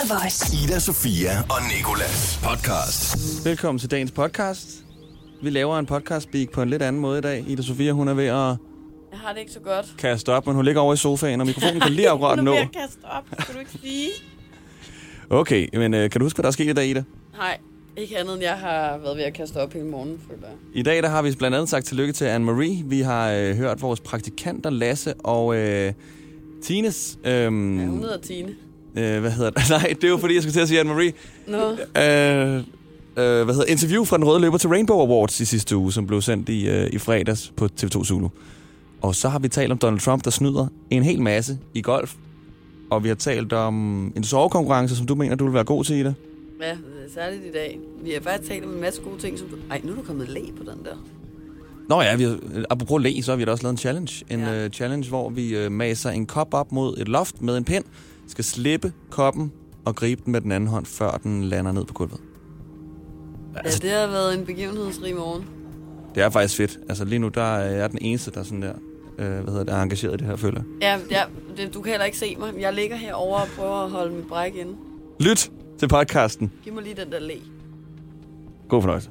The Voice. Ida, Sofia og Nikolas podcast. Velkommen til dagens podcast. Vi laver en podcast speak på en lidt anden måde i dag. Ida Sofia, hun er ved at Jeg har det ikke så godt. kaste op, men hun ligger over i sofaen, og mikrofonen kan lige akkurat Hun nå. er ved at kaste op, skal du ikke sige? Okay, men øh, kan du huske, hvad der er sket i dag, Ida? Nej, ikke andet end jeg har været ved at kaste op hele morgenen, føler jeg. I dag der har vi blandt andet sagt tillykke til Anne-Marie. Vi har øh, hørt vores praktikanter Lasse og øh, Tines... Øh, Ja, hun hedder Tine. Øh, hvad hedder det? Nej, det er jo fordi, jeg skulle til at sige Anne-Marie. Nå, Øh, øh, hvad hedder interview fra den røde løber til Rainbow Awards i sidste uge, som blev sendt i, øh, i fredags på TV2 Zulu. Og så har vi talt om Donald Trump, der snyder en hel masse i golf. Og vi har talt om en sovekonkurrence, som du mener, du vil være god til i det. ja, særligt i dag. Vi har faktisk talt om en masse gode ting, som du... Ej, nu er du kommet læ på den der. Nå ja, vi har, apropos læ, så har vi da også lavet en challenge. En Ja. ja. uh, challenge, hvor vi uh, maser en kop op mod et loft med en pind, skal slippe koppen og gribe den med den anden hånd, før den lander ned på gulvet. Ja, det har været en begivenhedsrig morgen. Det er faktisk fedt. Altså lige nu, der er jeg den eneste, der er sådan der, øh, hvad hedder det, er engageret i det her, føler. Ja, ja det, du kan heller ikke se mig. Jeg ligger herovre og prøver at holde mit bræk inde. Lyt til podcasten. Giv mig lige den der læ. God fornøjelse.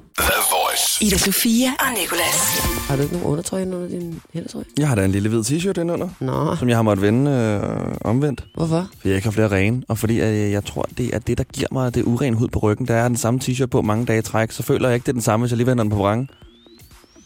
Ida Sofia og Nicolas. Har du ikke nogen undertrøje under din hættetrøje? Jeg har da en lille hvid t-shirt indunder, Nå, som jeg har måttet vende øh, omvendt. hvorfor? Fordi jeg ikke har flere rene, og fordi øh, jeg tror, det er det, der giver mig det uren hud på ryggen. Der er den samme t-shirt på mange dage i træk, så føler jeg ikke, det er den samme, hvis jeg lige vender den på vrangen.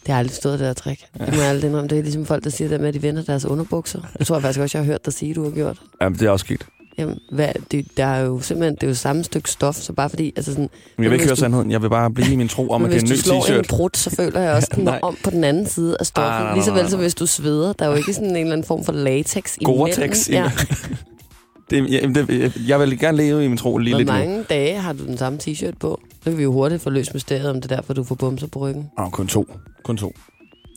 Det har aldrig stået det der trick. Det må jeg aldrig indrømme. Det er ligesom folk, der siger det med, at de vender deres underbukser. Det tror jeg faktisk også, jeg har hørt dig sige, du har gjort. Jamen, det er også sket. Jamen, hvad, det, der er jo simpelthen, det er jo samme stykke stof, så bare fordi, altså sådan, Men jeg vil ikke hvis høre du- sandheden. Jeg vil bare blive i min tro om, at det er hvis en du ny slår en t-shirt. brud, så føler jeg også, den om på den anden side af stoffet. Ah, nej, nej, Lige så nej, vel som hvis du sveder. Der er jo ikke sådan en eller anden form for latex imellem. Gore-Tex. Ja. Det, jeg, det, jeg vil gerne leve i min tro lige Hvor lidt nu. mange dage har du den samme t-shirt på? Så kan vi jo hurtigt få løst mysteriet, om det er derfor, du får bumser på ryggen. Oh, kun to. Kun to.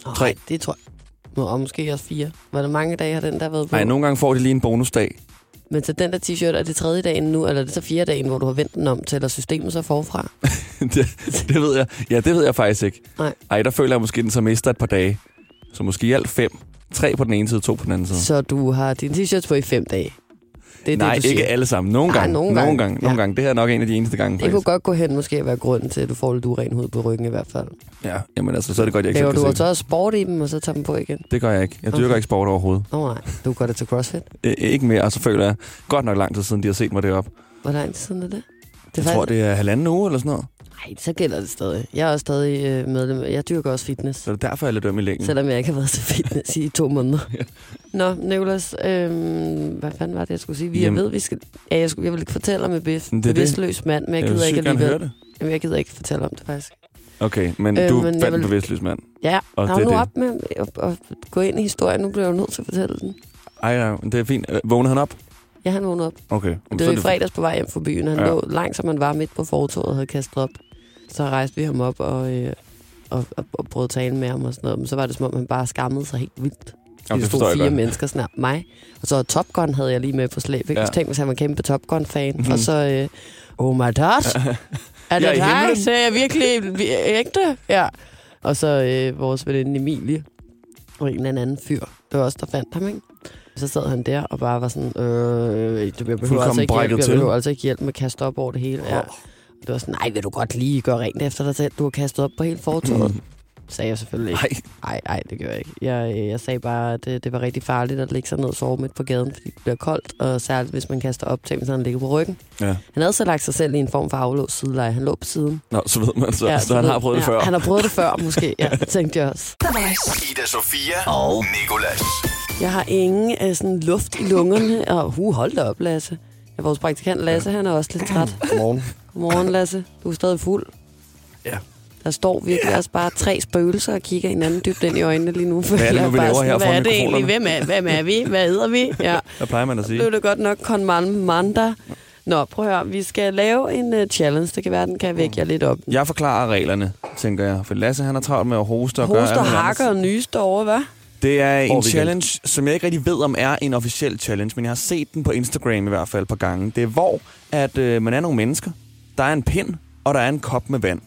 Oh, Tre. Det tror jeg. Og måske også fire. Hvor mange dage har den der været på? Nej, nogle gange får de lige en bonusdag. Men så den der t-shirt, er det tredje dagen nu, eller er det så fjerde dagen, hvor du har vendt den om, tæller systemet så forfra? det, det ved jeg. Ja, det ved jeg faktisk ikke. Nej. Ej, der føler jeg måske, den så mister et par dage. Så måske i alt fem. Tre på den ene side, to på den anden side. Så du har din t-shirts på i fem dage. Det er Nej, det, du ikke siger. alle sammen. Nogle gange. nogle nogle gange. Nogle Ja. gange. Det her er nok en af de eneste gange. Det kunne faktisk. godt gå hen måske at være grunden til, at du får lidt uren hud på ryggen i hvert fald. Ja, jamen altså, så er det godt, jeg ikke Laver du så sport i dem, og så tager dem på igen? det. Gør jeg ikke. Jeg dyrker Okay. ikke sport overhovedet. Nå nej, du går det til CrossFit. Ikke mere, og så føler jeg godt nok lang tid siden, de har set mig deroppe. Hvor lang tid siden er det? Det Jeg tror, det er halvanden uge eller sådan noget. Nej, så gælder det stadig. Jeg er også stadig øh, medlem. Jeg dyrker også fitness. Så det er derfor, jeg er lidt i længden. Selvom jeg ikke har været til fitness i to måneder. Nå, Nicolas, øhm, hvad fanden var det, jeg skulle sige? Vi, jeg Jamen- ved, vi skal... Ja, jeg, skulle, jeg vil ikke fortælle om en Men det er det. bevidstløs mand, men jeg jeg gider ikke alligevel. høre det. Jamen, jeg gider ikke fortælle om det, faktisk. Okay, men Øh, du men fandt en vil- bevidstløs mand. Ja, Og det er nu det. op med at, at, gå ind i historien. Nu bliver jeg jo nødt til at fortælle den. Ej, ja, det er fint. Øh, Vågnede han op? Ja, han vågnede op. Okay. Det var i fredags på vej hjem fra byen. Han Ja. ja. lå langt, som han var midt på fortoget og havde kastet op. Så rejste vi ham op og, øh, og, og, og prøvede at tale med ham og sådan noget. Men så var det som om, han bare skammede sig helt vildt. Jamen, det stod forstår jeg fire godt. mennesker snart mig. Og så Top Gun havde jeg lige med på slæb. Ikke? Ja. Så tænkte hvis han var kæmpe Top Gun-fan. Mhm. Mm-hmm. Og så, øh, oh my god, er det Jeg dig? Så er jeg virkelig vi- ægte? Ja. Og så øh, vores veninde Emilie og en eller anden fyr. Det var også der fandt ham, ikke? Så sad han der og bare var sådan, øh, jeg behøver altså ikke hjælp, jeg behøver altså ikke hjælp med at kaste op over det hele. Ja. Det var sådan, nej, vil du godt lige gøre rent efter dig selv? Du har kastet op på hele fortoget. Mm. Sagde jeg selvfølgelig ikke. Nej, Nej, nej, det gør jeg ikke. Jeg, øh, jeg sagde bare, at det, det var rigtig farligt at ligge sig ned og sove midt på gaden, fordi det bliver koldt, og særligt hvis man kaster op, tænk hvis han ligger på ryggen. Ja. Han havde så lagt sig selv i en form for aflåst sideleje. Han lå på siden. Nå, så ved man, så, ja, så han ved- har prøvet det ja, før. Han har prøvet det før, måske. Ja, det tænkte jeg også. Ida Sofia og Nikolas. Jeg har ingen uh, sådan luft i lungerne, og uh, hold da op, Lasse. Ja, vores praktikant Lasse, han er også lidt træt. Godmorgen. Godmorgen, Lasse. Du er stadig fuld. Ja. Der står virkelig også bare tre spøgelser og kigger hinanden dybt ind i øjnene lige nu. Hvad er det nu, vi Bare laver sådan, her Hvad er det egentlig? Hvem er, hvem er vi? Hvad hedder vi? Ja. Hvad plejer man at sige? blev det godt nok konmanda. Nå, prøv at høre. Vi skal lave en uh, challenge. Det kan være, den kan vække jer lidt op. Jeg forklarer reglerne, tænker jeg. For Lasse, han har travlt med at hoste og gøre alt muligt andet. hakker og nyste over, hvad? Det er en weekend. challenge, som jeg ikke rigtig ved, om er en officiel challenge, men jeg har set den på Instagram i hvert fald et par gange. Det er, hvor at, øh, man er nogle mennesker, der er en pind, og der er en kop med vand.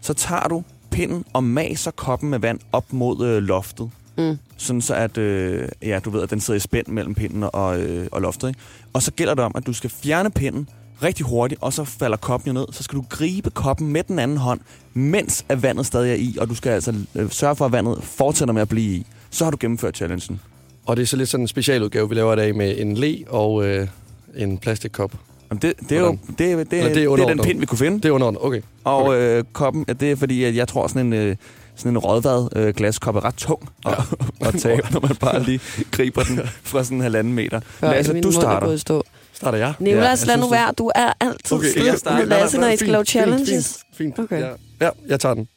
Så tager du pinden og maser koppen med vand op mod øh, loftet. Mm. Sådan så, at øh, ja, du ved, at den sidder i spænd mellem pinden og, øh, og loftet. Ikke? Og så gælder det om, at du skal fjerne pinden, rigtig hurtigt, og så falder koppen jo ned. Så skal du gribe koppen med den anden hånd, mens at vandet stadig er i, og du skal altså øh, sørge for, at vandet fortsætter med at blive i. Så har du gennemført challengen. Og det er så lidt sådan en specialudgave, vi laver i dag med en le og øh, en plastikkop. Jamen, det, det, er jo det, det, det, det er det, er den underordnet. pind, vi kunne finde. Det er under Okay. Og øh, koppen, ja, det er fordi, at jeg tror, sådan en, øh, sådan en rådvad øh, glaskop er ret tung at, at tage, når man bare lige griber den fra sådan en halvanden meter. Før Lasse, du er starter. i stå. Starter jeg? Nicolas, jeg lad nu du- være. Du er altid Okay, okay, jeg sød starter. med Lasse, når I Fint, skal lave fint, challenges. Fint, fint. Okay. Ja. ja, jeg tager den.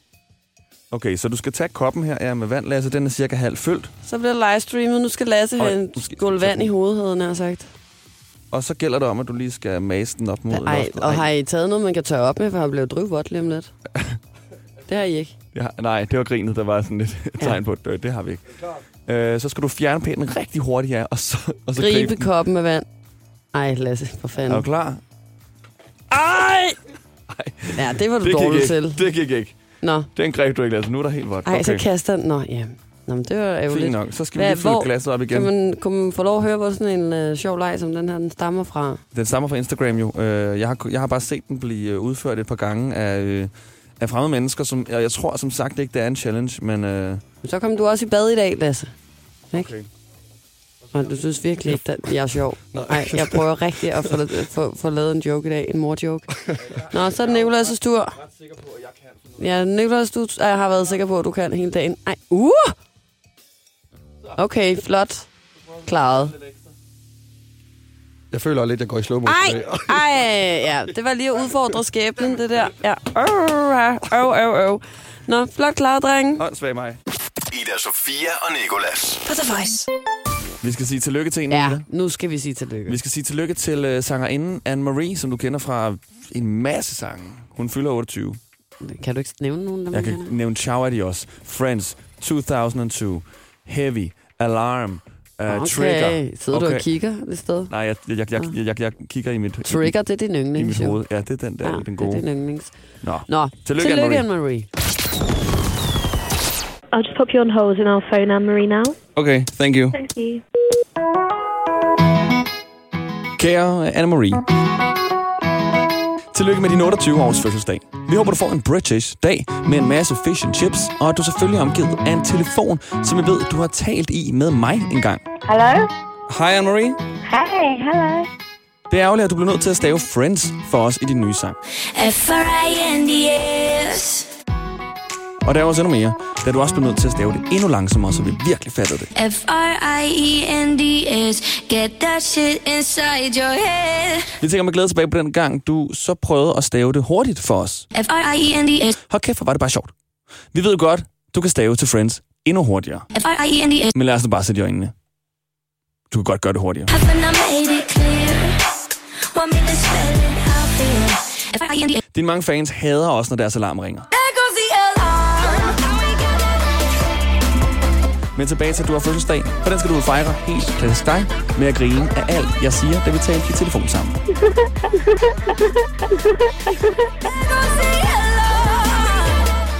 Okay, så du skal tage koppen her ja, med vand, Lasse. Den er cirka halvt fyldt. Så bliver det livestreamet. Nu skal Lasse Øj, have en nu skal- skål vand i hovedet, havde nær sagt. Og så gælder det om, at du lige skal mase den op mod Ej, loftet. og har I taget noget, man kan tørre op med, for han blev drivvådt lige om lidt? Det har I ikke. Ja, nej, det var grinet, der var sådan lidt et Ja. tegn på, at øh, det har vi ikke. Øh, så skal du fjerne pinden rigtig hurtigt, ja, og så, og så Gribe den. koppen med vand. Ej, Lasse, for Er du fanden. klar? Ej! Ja, det var du Det dårlig ikke. til. Det gik ikke. Nå, Den greb du ikke, Lasse. Nu er der helt vådt. ej, så kaster den. Nå, ja. Nå, men det var Fint ærgerligt. nok. Så skal vi lige fylde hvor- glasset op igen. Kan man, kan man få lov at høre, hvor sådan en uh, sjov leg, som den her, den stammer fra? Den stammer fra Instagram jo. Øh, jeg, har, jeg har bare set den blive øh, udført et par gange af, øh, af fremmede mennesker, som jeg, jeg tror som sagt ikke, det er en challenge, men... Øh, Men så kom du også i bad i dag, Lasse. Ikke? Okay. Og du synes virkelig ikke, at jeg er sjov. Nej, jeg prøver rigtig at få, få, få lavet en joke i dag. En mor-joke. Nå, så er det Nicolás' tur. Ja, Nicolás, du jeg har været sikker på, at du kan hele dagen. Ej, uh! Okay, flot. Klaret. Jeg føler lidt, jeg går i slow Ej, ej, ja, det var lige at udfordre skæbnen, det der. Ja, øv, øv, øv. Nå, flot klaret, drenge. Åndssvag mig. Ida Sofia og Nikolas. På The Voice. Vi skal sige tillykke til en, Ja, Ida. nu skal vi sige tillykke. Vi skal sige tillykke til uh, sangerinden Anne-Marie, som du kender fra en masse sange. Hun fylder 28. Kan du ikke nævne nogen af Jeg kan nævne Ciao Adios, Friends, 2002, Heavy, Alarm, uh, Okay, Trigger. sidder du og kigger et sted? Nej, jeg, jeg, jeg, jeg, jeg, jeg, kigger i mit, Trigger, det er din i, i yndlings, mit hoved. Ja, det er den der, Ja, den det er gode. din yndlings. Nå, Nå, Tillykke, tillykke. Anne-Marie. I'll just pop you on hold and I'll phone Anne-Marie now. okay, thank you. Thank you. Kære Anne-Marie. Tillykke med din 28 års fødselsdag. Vi håber, du får en British dag med en masse fish and chips, og at du selvfølgelig er omgivet af en telefon, som jeg ved, du har talt i med mig engang. Hello? Hej Anne-Marie. Hey, hello. Det er ærgerligt, at du blev nødt til at stave Friends for os i din nye sang. F-R-I-N-D-S Og der er også endnu mere, da du også blev nødt til at stave det endnu langsommere, så vi virkelig fattede det. F-R-I-E-N-D-S Get that shit inside your head Vi tænker med glæde tilbage på den gang, du så prøvede at stave det hurtigt for os. F-R-I-E-N-D-S Hold kæft, hvor var det bare sjovt. Vi ved godt, du kan stave til Friends endnu hurtigere. F-R-I-E-N-D-S Men lad os nu bare sætte i øjnene. Du kan godt gøre det hurtigere. Dine mange fans hader også, når deres alarm ringer. Men tilbage til, at du har fødselsdag, for den skal du fejre helt klassisk dig med at grine af alt, jeg siger, da vi talte i telefon sammen.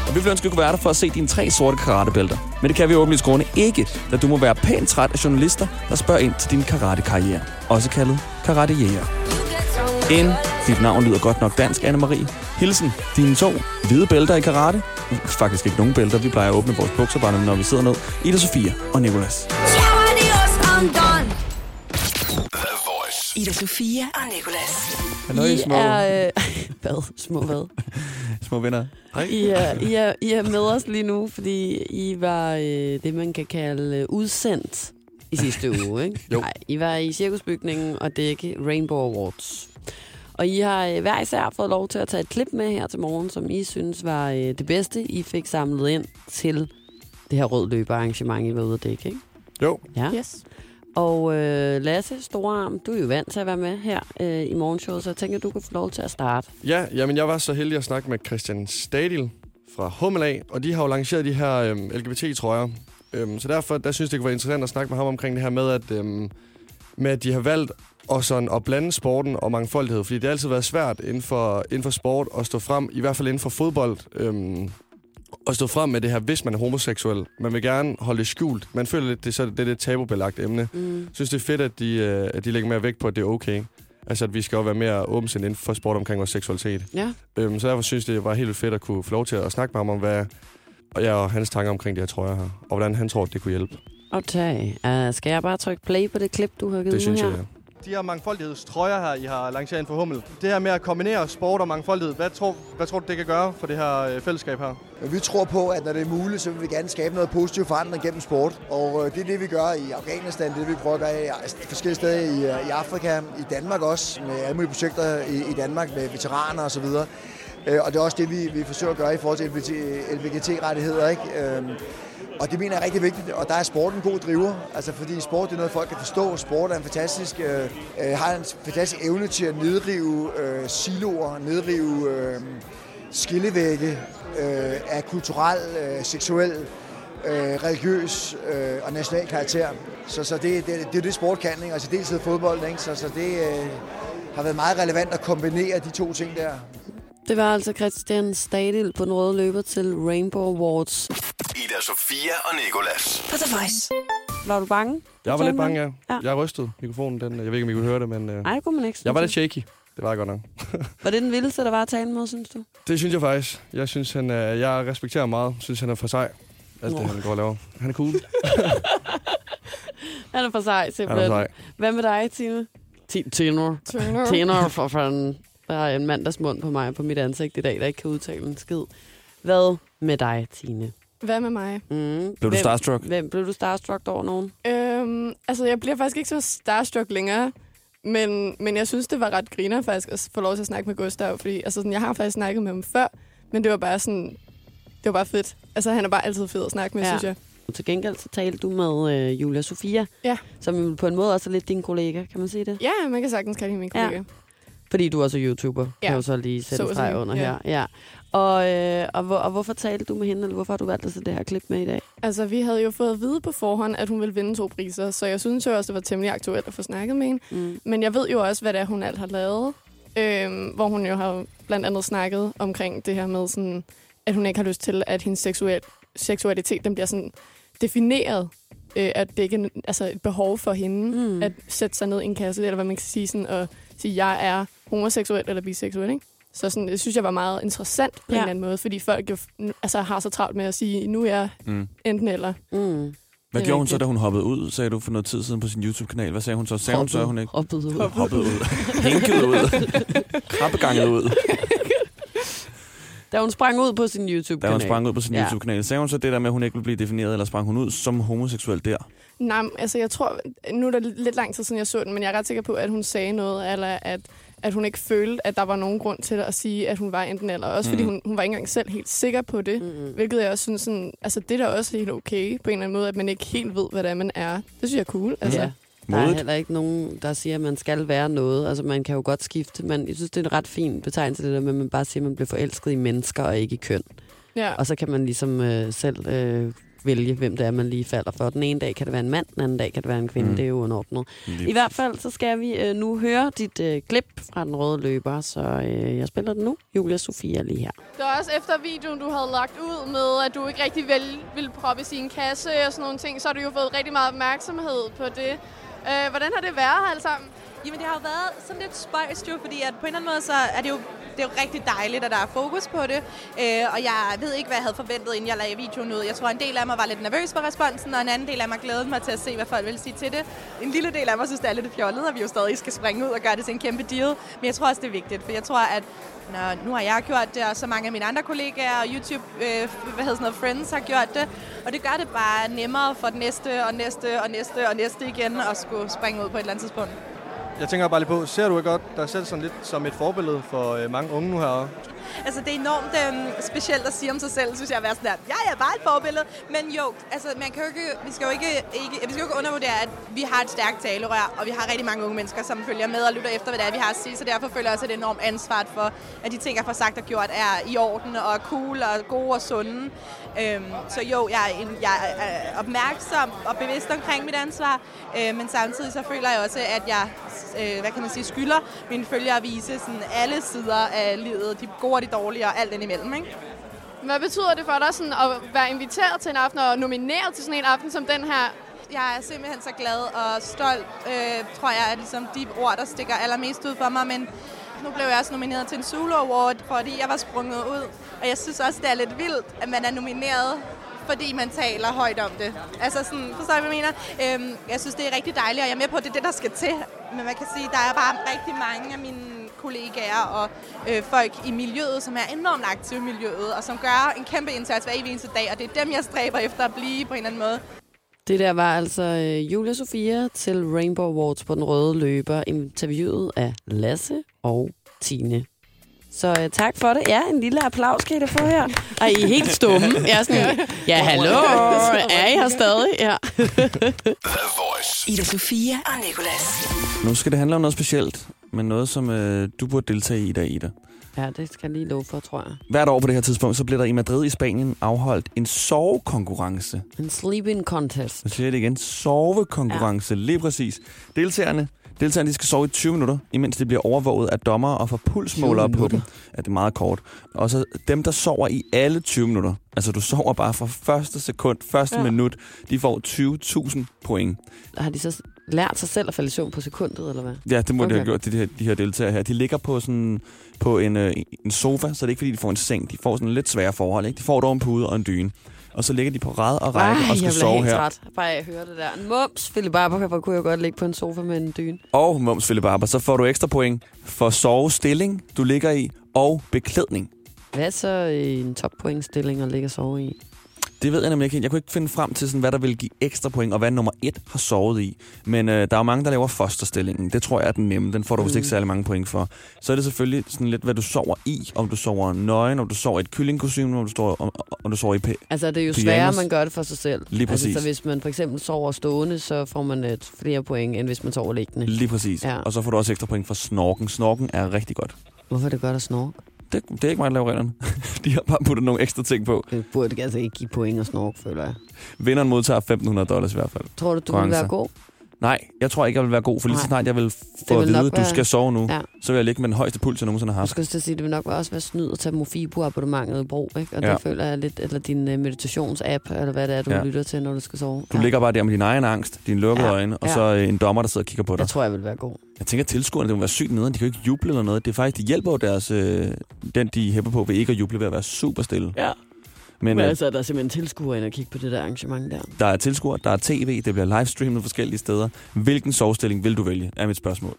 Og vi ville ønske, at kunne være der for at se dine tre sorte karatebælter. Men det kan vi åbenlyst grunde ikke, da du må være pænt træt af journalister, der spørger ind til din karatekarriere. Også kaldet karatejæger. N. Dit navn lyder godt nok dansk, Anne-Marie. Hilsen. Dine to hvide bælter i karate. Faktisk ikke nogen bælter. Vi plejer at åbne vores bukser, bare når vi sidder ned. Ida Sofia og Nicolas. Ida Sofia og Nicolas. Hallo, I er... Øh, hvad? Små hvad? små venner. I er, I, er, I er med os lige nu, fordi I var øh, det, man kan kalde øh, udsendt i sidste uge, ikke? Jo. Nej, I var i cirkusbygningen og dække Rainbow Awards. Og I har øh, hver især fået lov til at tage et klip med her til morgen, som I synes var øh, det bedste, I fik samlet ind til det her rød løbearrangement, I var ude at dække, ikke? Jo, Ja. Yes. Og øh, Lasse Storarm, du er jo vant til at være med her øh, i morgenshowet, så jeg tænker, du kan få lov til at starte. Ja, jamen jeg var så heldig at snakke med Christian Stadil fra Hummelag, og de har jo lanceret de her øhm, LGBT-trøjer. Øhm, så derfor der synes jeg, det kunne være interessant at snakke med ham omkring det her med, at, øhm, med, at de har valgt og sådan at blande sporten og mangfoldighed. Fordi det har altid været svært inden for, inden for sport at stå frem, i hvert fald inden for fodbold, øhm, at stå frem med det her, hvis man er homoseksuel. Man vil gerne holde det skjult. Man føler lidt, det så, det er et tabubelagt emne. Mm. Synes, det er fedt, at de, øh, at de lægger mere vægt på, at det er okay. Altså, at vi skal jo være mere åbensindet inden for sport omkring vores seksualitet. Ja. Øhm, så derfor synes det var helt fedt at kunne få lov til at snakke med ham om, hvad og jeg og hans tanker omkring de her trøjer her, og hvordan han tror, det kunne hjælpe. Okay. Uh, skal jeg bare trykke play på det klip, du har givet Det synes nu jeg, her? ja. De her mangfoldighedstrøjer her, I har lanceret for Hummel. Det her med at kombinere sport og mangfoldighed, hvad tror, hvad tror du, det kan gøre for det her øh, fællesskab her? Vi tror på, at når det er muligt, så vil vi gerne skabe noget positiv forandring gennem sport. Og øh, det er det, vi gør i Afghanistan, det er det, vi prøver at gøre i forskellige steder i, øh, i Afrika, i Danmark også, med alle mulige projekter i, i Danmark med veteraner osv. Øh, og det er også det, vi, vi forsøger at gøre i forhold til LGBT, LBGT-rettigheder. Ikke? Øhm, og det mener jeg er rigtig vigtigt, og der er sport en god driver, altså fordi sport det er noget, folk kan forstå. Sport er en fantastisk, øh, øh, har en fantastisk evne til at nedrive øh, siloer, nedrive øh, skillevægge øh, af kulturel, øh, seksuel, øh, religiøs øh, og national karakter. Så, så det, det, det er det, sport kan, ikke? altså dels fodbold, ikke? Så, så det øh, har været meget relevant at kombinere de to ting der. Det var altså Christian Stadil på den røde løber til Rainbow Awards. Ida Sofia og Nikolas. På The Voice. Var du bange? Jeg var lidt bange, ja. Ja. Jeg rystede mikrofonen. Den, jeg ved ikke, om I kunne høre det, men øh, Nej, det kunne man ikke. jeg var lidt shaky. Det var jeg godt nok. Var det den vildeste, der var at tale med, synes du? Det synes jeg faktisk. Jeg synes, han er, jeg respekterer ham meget. synes, han er for sej. Alt det, han går og laver. Han er cool. Han er for sej, Han er simpelthen. sej. Hvad med dig, Tine? Ti- Tenor. Tenor. Tenor for fanden. Der er en mandagsmund på mig på mit ansigt i dag, der ikke kan udtale en skid. Hvad med dig, Tine? Hvad med mig? Mm. Blev du hvem, starstruck? Hvem, blev du starstruck over nogen? Øhm, altså, jeg bliver faktisk ikke så starstruck længere. Men, men jeg synes, det var ret griner faktisk at få lov til at snakke med Gustav. Fordi altså, sådan, jeg har faktisk snakket med ham før, men det var bare sådan... Det var bare fedt. Altså, han er bare altid fed at snakke med, Ja. ja. synes jeg. Til gengæld så talte du med øh, Julia Sofia, Ja. som på en måde også er lidt din kollega, kan man sige det? Ja, man kan sagtens kalde hende min Ja. kollega. Fordi du også er YouTuber, ja. Ja. kan jeg jo så lige sætte Så streg under ja. her. Ja. Og, øh, og, hvor, og hvorfor talte du med hende, eller hvorfor har du valgt at sætte det her klip med i dag? Altså, vi havde jo fået at vide på forhånd, at hun ville vinde to priser, så jeg synes jo også, det var temmelig aktuelt at få snakket med hende. Mm. Men jeg ved jo også, hvad det er, hun alt har lavet. Øhm, hvor hun jo har blandt andet snakket omkring det her med, sådan, at hun ikke har lyst til, at hendes seksuel, seksualitet den bliver sådan defineret. Øh, at det ikke er altså, et behov for hende Mm. at sætte sig ned i en kasse, eller hvad man kan sige, sådan, og sige, jeg er homoseksuel eller biseksuel. Ikke? Så sådan, det synes jeg var meget interessant på ja. en eller anden måde, fordi folk jo altså, har så travlt med at sige, nu er jeg Mm. enten eller. Mm. Hvad gjorde hun så, da hun hoppede ud, sagde du for noget tid siden på sin YouTube-kanal? Hvad sagde hun så? Sagde hun så, at hun ikke Hoppede ud. hoppede ud? Hænkede ud? Krabbeganget ud? Da hun sprang ud på sin Da YouTube-kanal. hun sprang ud på sin Ja. YouTube-kanal. Sagde hun så det der med, at hun ikke ville blive defineret, eller sprang hun ud som homoseksuel der? Nej, altså jeg tror, nu er det lidt lang tid siden, jeg så den, men jeg er ret sikker på, at hun sagde noget, eller at, at hun ikke følte, at der var nogen grund til at sige, at hun var enten eller. Også fordi Mhm. hun, hun var ikke engang selv helt sikker på det. Mm-hmm. Hvilket jeg også synes, sådan, altså det er da også helt okay på en eller anden måde, at man ikke helt ved, hvad det er, man er. Det synes jeg er cool. Altså. Ja. Der er heller ikke nogen, der siger, at man skal være noget. Altså, man kan jo godt skifte, men jeg synes, det er en ret fin betegnelse, det der med, at man bare siger, at man bliver forelsket i mennesker og ikke i køn. Ja. Og så kan man ligesom øh, selv øh, vælge, hvem det er, man lige falder for. Den ene dag kan det være en mand, den anden dag kan det være en kvinde. Mm. Det er jo underordnet. Lige I hvert fald så skal vi øh, nu høre dit øh, klip fra den røde løber, så øh, jeg spiller den nu. Julia Sofia lige her. Det var også efter videoen, du havde lagt ud med, at du ikke rigtig vil, ville proppes i en kasse og sådan nogle ting, så har du jo fået rigtig meget opmærksomhed på det. Øh, hvordan har det været alt sammen? Jamen, det har jo været sådan lidt spøjst jo, fordi at på en eller anden måde, så er det jo det er jo rigtig dejligt, at der er fokus på det. Øh, og jeg ved ikke, hvad jeg havde forventet, inden jeg lagde videoen ud. Jeg tror, en del af mig var lidt nervøs for responsen, og en anden del af mig glædede mig til at se, hvad folk ville sige til det. En lille del af mig synes, det er lidt fjollet, og vi jo stadig skal springe ud og gøre det til en kæmpe deal. Men jeg tror også, det er vigtigt, for jeg tror, at når, nu har jeg gjort det, og så mange af mine andre kollegaer og YouTube, øh, hvad hedder sådan noget, friends har gjort det. Og det gør det bare nemmere for den næste og næste og næste og næste igen at skulle springe ud på et eller andet tidspunkt. Jeg tænker bare lige på, ser du ikke godt dig selv sådan lidt som et forbillede for øh, mange unge nu her? Altså, det er enormt øh, specielt at sige om sig selv, synes jeg, at være sådan der, jeg er bare et forbillede. Men jo, altså, man kan jo ikke, vi skal jo ikke, ikke, vi skal jo ikke undervurdere, at vi har et stærkt talerør, og vi har rigtig mange unge mennesker, som følger med og lytter efter, hvad det er, vi har at sige. Så derfor føler jeg også et enormt ansvar for, at de ting, jeg får sagt og gjort, er i orden og er cool og gode og sunde. Øhm, så jo, jeg er, en, jeg er øh, opmærksom og bevidst omkring mit ansvar, øh, men samtidig så føler jeg også, at jeg, øh, hvad kan man sige, skylder mine følgere at vise sådan alle sider af livet, de gode de dårlige og alt indimellem, ikke? Hvad betyder det for dig sådan, at være inviteret til en aften og nomineret til sådan en aften som den her? jeg er simpelthen så glad og stolt, øh, tror jeg, er ligesom de ord, der stikker allermest ud for mig. Men nu blev jeg også nomineret til en Zulu Award, fordi jeg var sprunget ud. Og jeg synes også, det er lidt vildt, at man er nomineret fordi man taler højt om det. Altså sådan, forstår I, hvad jeg mener? Øhm, jeg synes, det er rigtig dejligt, og jeg er med på, at det er det, der skal til. Men man kan sige, der er bare rigtig mange af mine kollegaer og øh, folk i miljøet, som er enormt aktive i miljøet, og som gør en kæmpe indsats hver eneste dag, og det er dem, jeg stræber efter at blive på en eller anden måde. Det der var altså øh, Julia Sofia til Rainbow Awards på den røde løber, interviewet af Lasse og Tine. Så øh, tak for det. Ja, en lille applaus kan I da få her. Og I er helt stumme. Jeg er sådan, ja, hallo, er I her stadig? Ja. Ida Sofia og Nicolas. Nu skal det handle om noget specielt, men noget, som øh, du burde deltage i i dag, Ida. ja, det skal jeg lige love for, tror jeg. Hvert år på det her tidspunkt, så bliver der i Madrid i Spanien afholdt en sovekonkurrence. En sleeping contest. Jeg siger det igen. Sovekonkurrence, ja. lige præcis. Deltagerne, deltagerne de skal sove i 20 minutter, imens de bliver overvåget af dommere og får pulsmålere 20 på dem. Ja, det er meget kort. Og så dem, der sover i alle 20 minutter, altså du sover bare fra første sekund, første ja. minut, de får 20.000 point. Har de så lært sig selv at falde i søvn på sekundet, eller hvad? Ja, det må okay. de have gjort, de her, de her deltagere her. De ligger på, sådan, på en, øh, en sofa, så det er ikke fordi, de får en seng. De får sådan lidt svære forhold. Ikke? De får dog en pude og en dyne. Og så ligger de på ræd og række Ej, og skal jeg sove helt her. træt. Bare jeg hører det der. Mums, Philip Barber, kunne jeg godt ligge på en sofa med en dyne. Og Mums Philip Barber, så får du ekstra point for sovestilling, du ligger i, og beklædning. Hvad er så en toppointstilling at ligge og sove i? Det ved jeg nemlig ikke. Jeg kunne ikke finde frem til, sådan, hvad der vil give ekstra point, og hvad nummer et har sovet i. Men øh, der er jo mange, der laver fosterstillingen. Det tror jeg er den nemme. Den får du mm. vist ikke særlig mange point for. Så er det selvfølgelig sådan lidt, hvad du sover i. Om du sover nøgen, om du sover i et kyllingkostyme, om du, står, om, om du sover i p- Altså, det er jo pyjamas. sværere, man gør det for sig selv. Lige præcis. Altså, så hvis man for eksempel sover stående, så får man et flere point, end hvis man sover liggende. Lige præcis. Ja. Og så får du også ekstra point for snorken. Snorken er rigtig godt. Hvorfor er det godt at snorke? Det, det er ikke mig, der laver reglerne. De har bare puttet nogle ekstra ting på. Det burde altså ikke give point at snorke, føler jeg. Vinderen modtager 1.500 dollars i hvert fald. Tror du, du vil være god? Nej, jeg tror ikke, jeg vil være god, for lige så Nej. snart jeg vil få vil at vide, nok at du være- skal sove nu, Ja. ja. så vil jeg ligge med den højeste puls, jeg nogensinde har Jeg haft. skulle til at sige, det vil nok også være snyd at tage Mofibo-abonnementet i brug, ikke? Og Ja. det føler jeg lidt, eller din uh, meditations-app, eller hvad det er, du Ja. lytter til, når du skal sove. Du ligger bare der med din egen angst, dine lukkede Ja. øjne, og Ja. så øh, en dommer, der sidder og kigger på dig. Jeg tror, jeg vil være god. Jeg tænker, at tilskuerne, det må være sygt nederen. De kan jo ikke juble eller noget. Det er faktisk, de hjælper jo deres, øh, den, de hæpper på ved ikke at juble ved at være super stille. Ja. Men Men øh, altså, der er simpelthen tilskuere ind og kigge på det der arrangement der. der er tilskuere, der er tv, det bliver livestreamet forskellige steder. Hvilken sovestilling vil du vælge, er mit spørgsmål.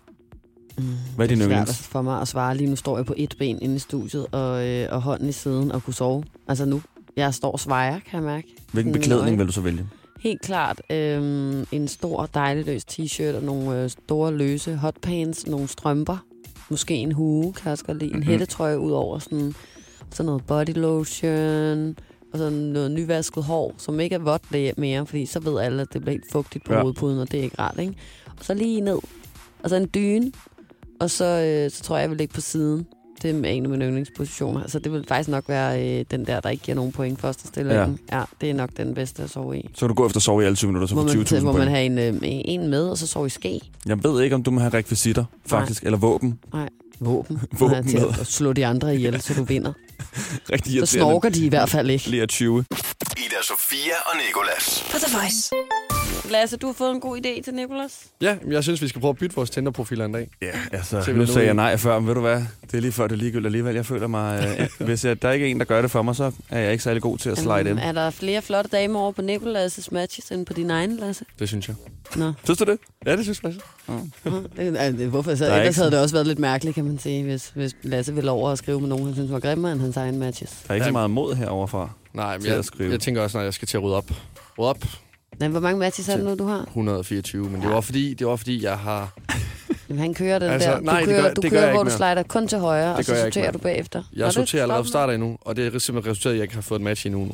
Hvad er din det er svært yndlings? for mig at svare. Lige nu står jeg på et ben inde i studiet, og, øh, og hånden i siden og kunne sove. Altså nu, jeg står og svejer, kan jeg mærke. Hvilken beklædning vil du så vælge? Helt klart øh, en stor, dejlig løs t-shirt og nogle øh, store løse hotpants, nogle strømper. Måske en hue, kan jeg også godt lide. En Mhm. hættetrøje ud over sådan, sådan noget body lotion og sådan noget nyvasket hår, som ikke er vådt det mere, fordi så ved alle, at det bliver helt fugtigt på Ja. hovedpuden, og det er ikke rart, ikke? Og så lige ned, og så en dyne, og så, øh, så tror jeg, jeg vil ligge på siden. Det er en af mine yndlingspositioner. Så det vil faktisk nok være øh, den der, der ikke giver nogen point første stillingen. Ja. ja, det er nok den bedste at sove i. Så kan du gå efter at sove i alle 20 minutter, så Må får man, 20.000 må man point. have en, øh, en med, og så sove i ske? Jeg ved ikke, om du må have rekvisitter, faktisk, eller våben. Nej, våben. Våben Nej, til med. at slå de andre ihjel, så du vinder. Rigtig Så irriterende. snorker de i hvert fald ikke. Lige at 20. Ida Sofia og Nikolas. På The Voice. Lasse, du har fået en god idé til Nicolas. Ja, men jeg synes, vi skal prøve at bytte vores Tinder-profiler en dag. Ja, altså, Se, nu sagde jeg nej før, men ved du hvad? Det er lige før, det er ligegyldigt alligevel. Jeg føler mig... Øh, hvis jeg, der er ikke en, der gør det for mig, så er jeg ikke særlig god til at slide ind. er der flere flotte damer over på Nicolas' matches end på din egen, Lasse? Det synes jeg. Nå. Synes du det? Ja, det synes jeg. Det, altså, hvorfor så? Der er Ellers havde det også været lidt mærkeligt, kan man sige, hvis, hvis Lasse ville over og skrive med nogen, han synes var grimmere end hans egen matches. Der er ikke så meget mod heroverfra. Nej, men at jeg, skrive. jeg tænker også, når jeg skal til at rydde op. Rydde op Men hvor mange matches er det nu, du har? 124, men det var fordi, det var fordi jeg har... Jamen, han kører den Altså, der. Du nej, det kører, gør- du det gør kører hvor du slider kun til højre, og Det så jeg ikke sorterer du bagefter. Jeg Nå, det er sorterer allerede starter endnu, og det er simpelthen resulteret, at jeg ikke har fået et match endnu nu.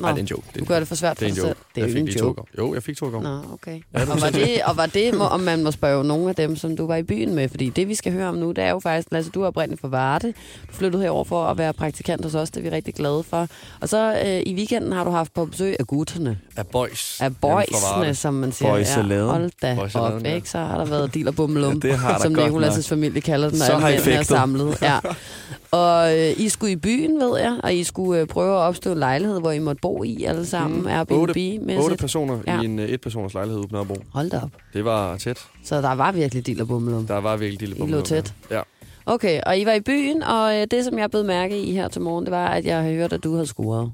Nej, det er en joke. Det er du gør det for svært det er for en dig joke. selv. Det er jeg jo en to joke. gange. Jo, jeg fik to gange. Nå, okay. Ja, og, var det, og var det, må, om man må spørge nogle af dem, som du var i byen med? Fordi det, vi skal høre om nu, det er jo faktisk, Lasse, du er oprindeligt fra Varde. Du flyttede herover for at være praktikant hos os. Det er vi rigtig glade for. Og så øh, i weekenden har du haft på besøg af gutterne. Af boys. Af boysene, som man siger. Boysalladen. hold da Boysalladen, op, ja. ikke? Så har der været deal og bummelum, Ja, det har der som Nicolas' familie kalder den, når Så alle har I mændene er samlet. Ja. Og øh, I skulle i byen, ved jeg, og I skulle øh, prøve at opstå en lejlighed, hvor I måtte bo i alle sammen, mm. Airbnb. Otte, personer ja. i en uh, et-personers lejlighed ude på Nørrebro. Hold da op. Det var tæt. Så der var virkelig dild og bummelum. Der var virkelig dild og I bummelum. lå tæt. Ja. Okay, og I var i byen, og øh, det, som jeg blev mærke i her til morgen, det var, at jeg havde hørt, at du havde scoret.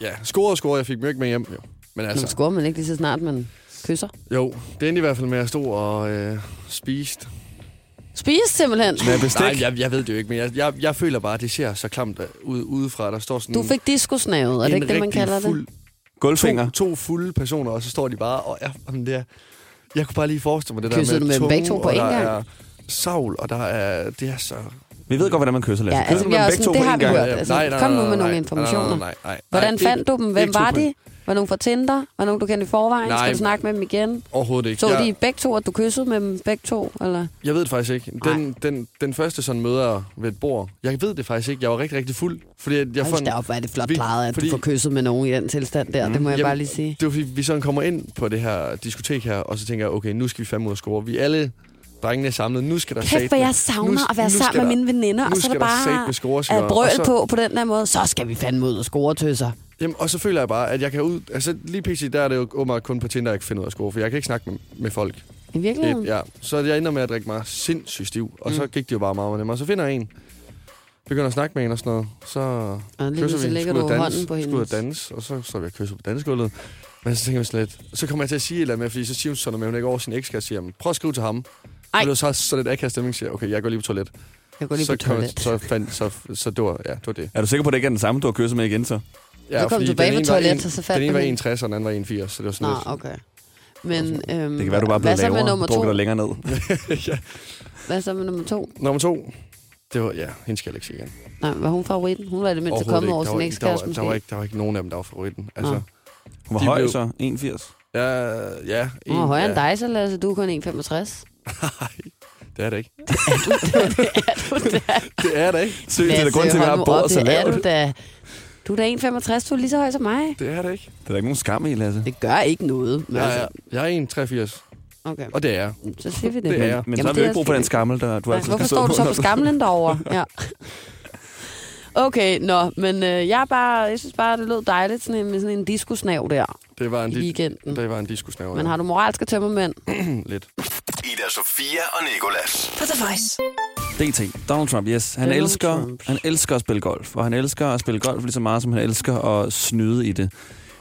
Ja, score og score. Jeg fik mørk med hjem. Jo. Men Altså. Men scorer man ikke lige så snart, man kysser? jo, det endte i hvert fald med at stå og øh, spiste. Spise simpelthen. Nej, jeg, jeg ved det jo ikke, men jeg, jeg, jeg føler bare, at det ser så klamt ud udefra. Der står sådan Du fik disco-snavet, er det en ikke det, man kalder fuld, det? Gulvfinger. To, to fulde personer, og så står de bare og er om det er, Jeg kunne bare lige forestille mig det Kyssede der med med dem begge to på der gang? er savl, og der er... Det er så... Vi ved godt, hvordan man kysser, Lasse. Ja, altså, vi har to det har vi hørt. Altså, Nej, nej, kom nu nej, med nej, nogle nej, informationer. nej, nej, nej. Hvordan Nej, fandt ikke- du dem? Hvem var de? Var nogen fra Tinder? Var nogen, du kendte i forvejen? Nej. Skal du snakke med dem igen? Overhovedet ikke. Så Jeg- de begge to, at du kyssede med dem begge to? Eller? Jeg ved det faktisk ikke. Den, den, den første sådan møder ved et bord, jeg ved det faktisk ikke. Jeg var rigtig, rigtig fuld. Fordi at jeg Hold da op, hvor er det flot Vi- klaret, at fordi- du får kysset med nogen i den tilstand der. Det må jeg Jamen, bare lige sige. Det var fordi, vi sådan kommer ind på det her diskotek her, og så tænker jeg, okay, nu skal vi fandme ud og score. Vi alle drengene er samlet. Nu skal der Kæft, hvor jeg savner nu- at være sammen med mine veninder, og så er der bare Og brøl så- på på den der måde. Så skal vi fandme ud og score tøser. Jamen, og så føler jeg bare, at jeg kan ud... Altså, lige pt. der er det jo åbenbart kun på Tinder, jeg kan finde ud af at score, for jeg kan ikke snakke med, med folk. I virkeligheden? Ja, så jeg ender med at drikke mig sindssygt stiv, og mm. så gik det jo bare meget nemmere. Så finder jeg en, begynder at snakke med en og sådan noget, så Og lige kysser så vi, lægger skal ud du og hånden på danse, skal ud og danse, og så står vi og kysser på dansegulvet. Men så tænker jeg sådan lidt, så kommer jeg til at sige et eller andet med, fordi så siger hun sådan noget med, at hun ikke over sin ekskæreste, siger, "Men prøv at skrive til ham. Ej. Så det var så, så lidt akavet stemning, siger, okay, jeg går lige på toilet. Jeg går lige så på toilet. Så, fandt, så, så det var, ja, det var det. Er du sikker på, at det ikke er den samme, du har kysset med igen så? Ja, Så kom du tilbage på ene var toilet, en- og så fandt Den ene du var hende. 1,60, og den anden var 1,80, så det var sådan Nå, lidt... okay. Men, øhm, Det kan være, du bare er blevet hvad så med lavere, nummer drukket to? dig længere ned. Hvad så med nummer to? Nummer to, det var, ja, hende skal jeg ikke sige igen. Nej, var hun favoritten? Hun var i det mindste kommet over sin var ikke- ekskæreste der var, der, var måske. ikke, der var ikke nogen af dem, der var favoritten. Altså. Hun var høj blev- så, 81. Ja, ja. Hun var højere ja. end dig, så Lasse. Du er kun 1,65. Det er det ikke. det Det er det ikke. Seriøst, det er da grund til, at vi har bordet så Det er du lavt. da. Du er da 1,65. Du er lige så høj som mig. Det er det ikke. Det er da ikke nogen skam i, Lasse. Det gør ikke noget. Men Jeg altså, er, jeg er 1,83. okay. Og det er jeg. Så siger vi det. Det er jeg. Men så har vi jo ikke brug for den skammel, der du Nej, altid hvorfor skal står du så på skamlen derovre? Ja. Okay, nå, men øh, jeg, er bare, jeg synes bare, det lød dejligt sådan en, med sådan en disco-snav der Det var en, i di- weekenden. det var en disco Men har du moralske tømmermænd? Lidt. Ida Sofia og Nikolas. På The Voice. DT, Donald Trump, yes. Han Donald elsker, Trump. han elsker at spille golf, og han elsker at spille golf lige så meget, som han elsker at snyde i det.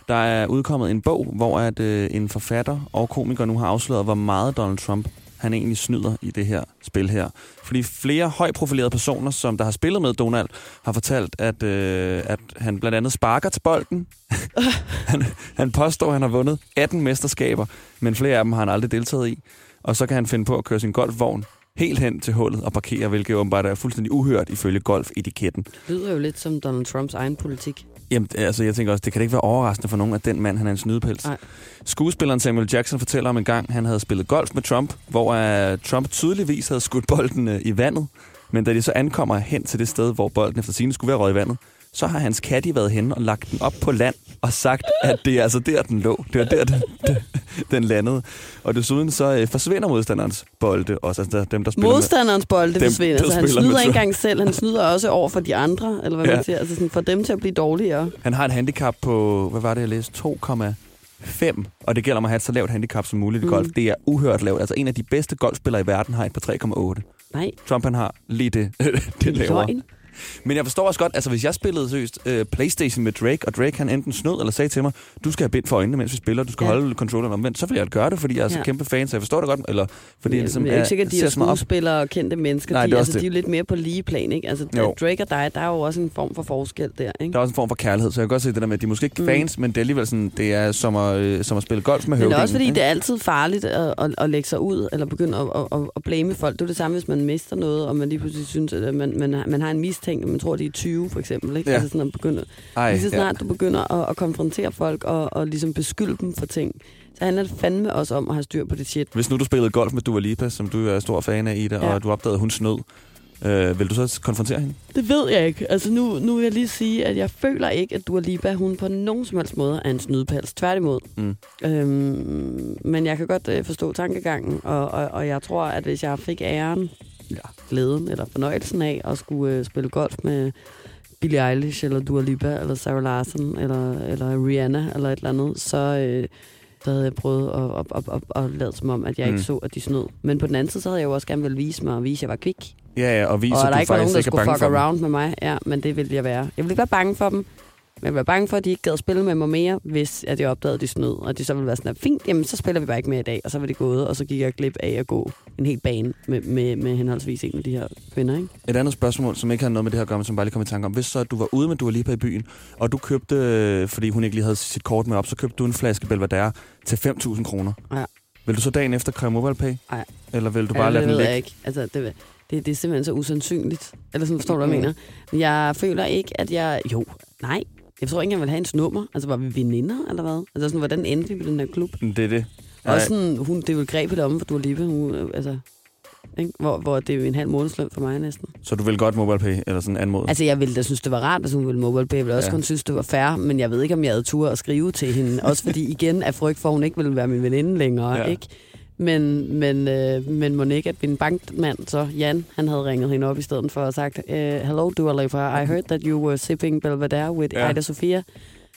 Der er udkommet en bog, hvor at, øh, en forfatter og komiker nu har afsløret, hvor meget Donald Trump han egentlig snyder i det her spil her. Fordi flere højprofilerede personer, som der har spillet med Donald, har fortalt, at, øh, at han blandt andet sparker til bolden. han, han påstår, at han har vundet 18 mesterskaber, men flere af dem har han aldrig deltaget i. Og så kan han finde på at køre sin golfvogn helt hen til hullet og parkere, hvilket åbenbart er fuldstændig uhørt ifølge golfetiketten. Det lyder jo lidt som Donald Trumps egen politik. Jamen, altså, jeg tænker også, det kan ikke være overraskende for nogen, at den mand, han er en snydepels. Nej. Skuespilleren Samuel Jackson fortæller om en gang, han havde spillet golf med Trump, hvor uh, Trump tydeligvis havde skudt bolden uh, i vandet. Men da de så ankommer hen til det sted, hvor bolden efter sine skulle være røget i vandet, så har hans caddy været henne og lagt den op på land og sagt, at det er altså der, den lå. Det var der, den, den, landede. Og desuden så uh, forsvinder modstanderens bolde også. Altså dem, der spiller Modstanderens bolde Dem, forsvinder, der så han snyder med ikke engang selv. Han snyder også over for de andre, eller hvad Ja. man siger. Altså sådan, for dem til at blive dårligere. med. Han har et handicap på, hvad var det, jeg læste? 2,5. Og det gælder om at have et så lavt handicap som muligt i Mm. golf. Det er uhørt lavt. Altså en af de bedste golfspillere i verden har et på 3,8. Nej, Trump han har lige det, det lavere. løgn. Men jeg forstår også godt, altså hvis jeg spillede seriøst øh, Playstation med Drake, og Drake han enten snød eller sagde til mig, du skal have bind for øjnene, mens vi spiller, du skal Ja. holde controlleren omvendt, så vil jeg gøre det, fordi jeg er så Ja. kæmpe fan, så jeg forstår det godt. Eller fordi Ja, jeg ligesom men det er jo ikke sikkert, at de er skuespillere og kendte mennesker. Nej, de, det er altså, det. de er jo lidt mere på lige plan, ikke? Altså, Jo. Drake og dig, der er jo også en form for forskel der, ikke? Der er også en form for kærlighed, så jeg kan godt se det der med, at de er måske ikke Mm. fans, men det er alligevel sådan, det er som at, øh, som at spille golf med Men høvdingen. også fordi, ikke? det er altid farligt at, at, at lægge sig ud, eller begynde at, at, at, at blame folk. Det er det samme, hvis man mister noget, og man lige pludselig synes, at man, man, man har en mistænkt, og man tror, det er 20 for eksempel. Ikke? Ja. Altså sådan at begynde, Ej, lige så ja. snart du begynder at, at konfrontere folk og, og ligesom beskylde dem for ting, så handler det fandme også om at have styr på det shit. Hvis nu du spillede golf med Dua Lipa, som du er stor fan af, Ida, Ja. ja. og du opdagede, at hun snød, øh, vil du så konfrontere hende? Det ved jeg ikke. Altså nu, nu vil jeg lige sige, at jeg føler ikke, at Dua Lipa, hun på nogen som helst måde er en snydepals. Tværtimod. Mm. Øhm, men jeg kan godt øh, forstå tankegangen, og, og, og jeg tror, at hvis jeg fik æren ja, glæden eller fornøjelsen af at skulle øh, spille golf med Billie Eilish, eller Dua Lipa, eller Sarah Larsen, eller, eller Rihanna, eller et eller andet, så, øh, så havde jeg prøvet at, at, at, at, at lade som om, at jeg Mm. ikke så, at de snød. Men på den anden side, så havde jeg jo også gerne vil vise mig og vise, at jeg var kvik. Ja, ja, og viser, og at der du ikke var nogen, faktisk der ikke er skulle bange fuck for dem. around med mig. Ja, men det ville jeg være. Jeg ville ikke være bange for dem, men jeg være bange for, at de ikke gad spille med mig mere, hvis at jeg opdagede, at de snød. Og de så ville være sådan, at fint, jamen så spiller vi bare ikke mere i dag. Og så var det gået, og så gik jeg glip af at gå en hel bane med, med, med henholdsvis en af de her kvinder. Ikke? Et andet spørgsmål, som ikke har noget med det her at gøre, men som bare lige kom i tanke om. Hvis så at du var ude med Dua Lipa i byen, og du købte, øh, fordi hun ikke lige havde sit kort med op, så købte du en flaske Belvedere til 5.000 kroner. Ja. Vil du så dagen efter kræve MobilePay? Nej. Eller vil du bare ja, lade det den ligge? jeg ikke. Altså, det, det, det er simpelthen så usandsynligt. Eller sådan forstår du, hvad jeg Mm. mener. Men Jeg føler ikke, at jeg... Jo, nej. Jeg tror ikke, jeg vil have en nummer. Altså, var vi veninder, eller hvad? Altså, sådan, hvordan endte vi på den her klub? Det er det. Og også sådan, hun, det er jo et grebet om for Dua Lipa, hun, øh, altså, ikke? Hvor, hvor det er jo en halv månedsløn for mig næsten. Så du vil godt MobilePay, eller sådan anmode? Altså, jeg ville da synes, det var rart, hvis hun ville mobile pay. Jeg ville også Ja. kun synes, det var fair, men jeg ved ikke, om jeg havde tur at skrive til hende. Også fordi, igen, af frygt for, at hun ikke ville være min veninde længere, ja. ikke? Men, men, øh, men må ikke, at min bankmand, så Jan, han havde ringet hende op i stedet for og sagt, uh, Hello, Dua I heard that you were sipping Belvedere with Ja. Ida Sofia.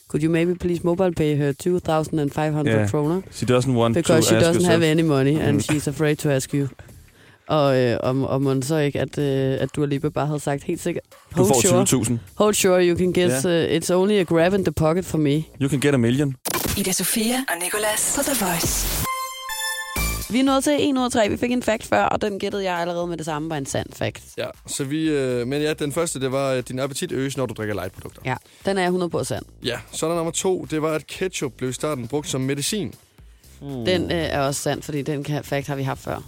Could you maybe please mobile pay her 2,500 Ja. kroner? She doesn't want Because to she ask doesn't yourself. have any money, and Mm. she's afraid to ask you. Og, øh, om, om man så ikke, at, øh, at Dua Lipa bare havde sagt helt sikkert, Du får sure, 20.000. hold sure, you can get, Ja. uh, it's only a grab in the pocket for me. You can get a million. Ida Sofia og Nicolas på The Voice. Vi er nået til 1 ud af 3. Vi fik en fact før, og den gættede jeg allerede med det samme var en sand fact. Ja, så vi... Øh, men ja, den første, det var, at din appetit øges, når du drikker lightprodukter. Ja, den er 100% sand. Ja, så er der nummer to. Det var, at ketchup blev i starten brugt som medicin. Mm. Den øh, er også sand, fordi den kan, fact har vi haft før.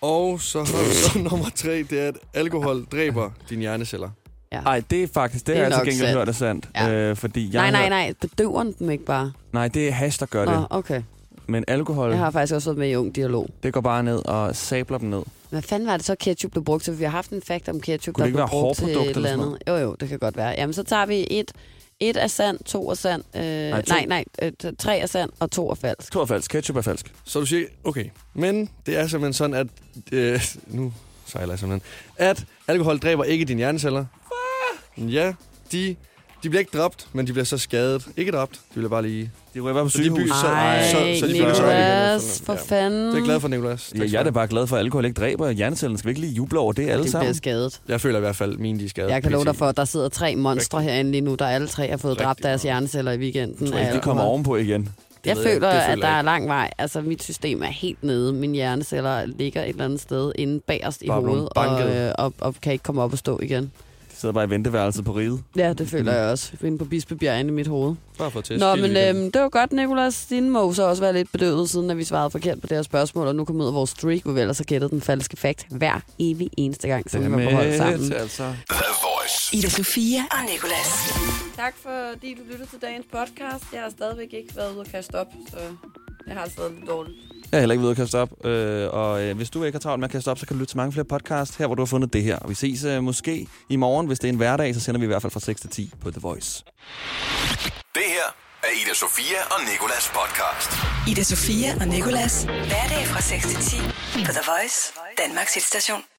Og så har vi så nummer tre, det er, at alkohol dræber dine hjerneceller. Ja. Nej, det er faktisk, det, Det det er er jeg altså nok gengæld sandt. hørt er sandt. Ja. Øh, fordi jeg nej, nej, har- nej. Bedøver den dem ikke bare? Nej, det er hash, der gør det. Åh, okay. Men alkohol, Jeg har faktisk også været med i Ung Dialog. det går bare ned og sabler dem ned. Hvad fanden var det så, ketchup blev brugt til? Vi har haft en fact om ketchup, Kunne det der ikke blev være brugt til et eller andet. Jo, jo, det kan godt være. Jamen, så tager vi et, et er sand, to er sand. Øh, nej, to. nej, nej øh, tre er sand, og to er falsk. To er falsk, ketchup er falsk. Så du siger, okay. Men det er simpelthen sådan, at... Øh, nu sejler jeg simpelthen. At alkohol dræber ikke dine hjerneceller. Ja, de, de bliver ikke dræbt, men de bliver så skadet. Ikke dræbt, de bliver bare lige... De ryger bare på Så de sygehus. by- så- Ej, så- så de op igen Nicolas, for Ja. fanden. Det er jeg glad for, Nicolas. Ja, jeg er da bare glad for, at alkohol ikke dræber hjernecellen. Skal vi ikke lige juble over det alle Det bliver sammen? skadet. Jeg føler i hvert fald, at mine de er skadet. Jeg kan love dig for, at der sidder tre monstre herinde lige nu, der alle tre har fået Rigtig dræbt deres hjerneceller i weekenden. Tror af ikke, de kommer ovenpå igen. Jeg jeg- føler, det at føler der jeg er lang vej. Altså, mit system er helt nede. Mine hjerneceller ligger et eller andet sted inde bagerst i hovedet, og, øh, og, og kan ikke komme op og stå igen. De sidder bare i venteværelset på riget. Ja, det føler jeg også. Inde på Bispebjerg inde i mit hoved. Bare for at teste. Nå, men øhm, det var godt, Nicolas. Din må så også være lidt bedøvet, siden at vi svarede forkert på det her spørgsmål, og nu kommer ud af vores streak, hvor vi ellers har gættet den falske fakt hver evig eneste gang, så vi var på hold sammen. altså. Ida Sofia og Nicolas. Tak fordi du lyttede til dagens podcast. Jeg har stadigvæk ikke været ude og kaste op, så jeg har stadig lidt dårligt. Jeg er heller ikke ved at kaste op. Øh, og øh, hvis du ikke har travlt med at kaste op, så kan du lytte til mange flere podcast her, hvor du har fundet det her. Og vi ses øh, måske i morgen. Hvis det er en hverdag, så sender vi i hvert fald fra 6 til 10 på The Voice. Det her er Ida Sofia og Nikolas podcast. Ida Sofia og Nicolas. Hverdag fra 6 til 10 på The Voice, Danmarks hitstation.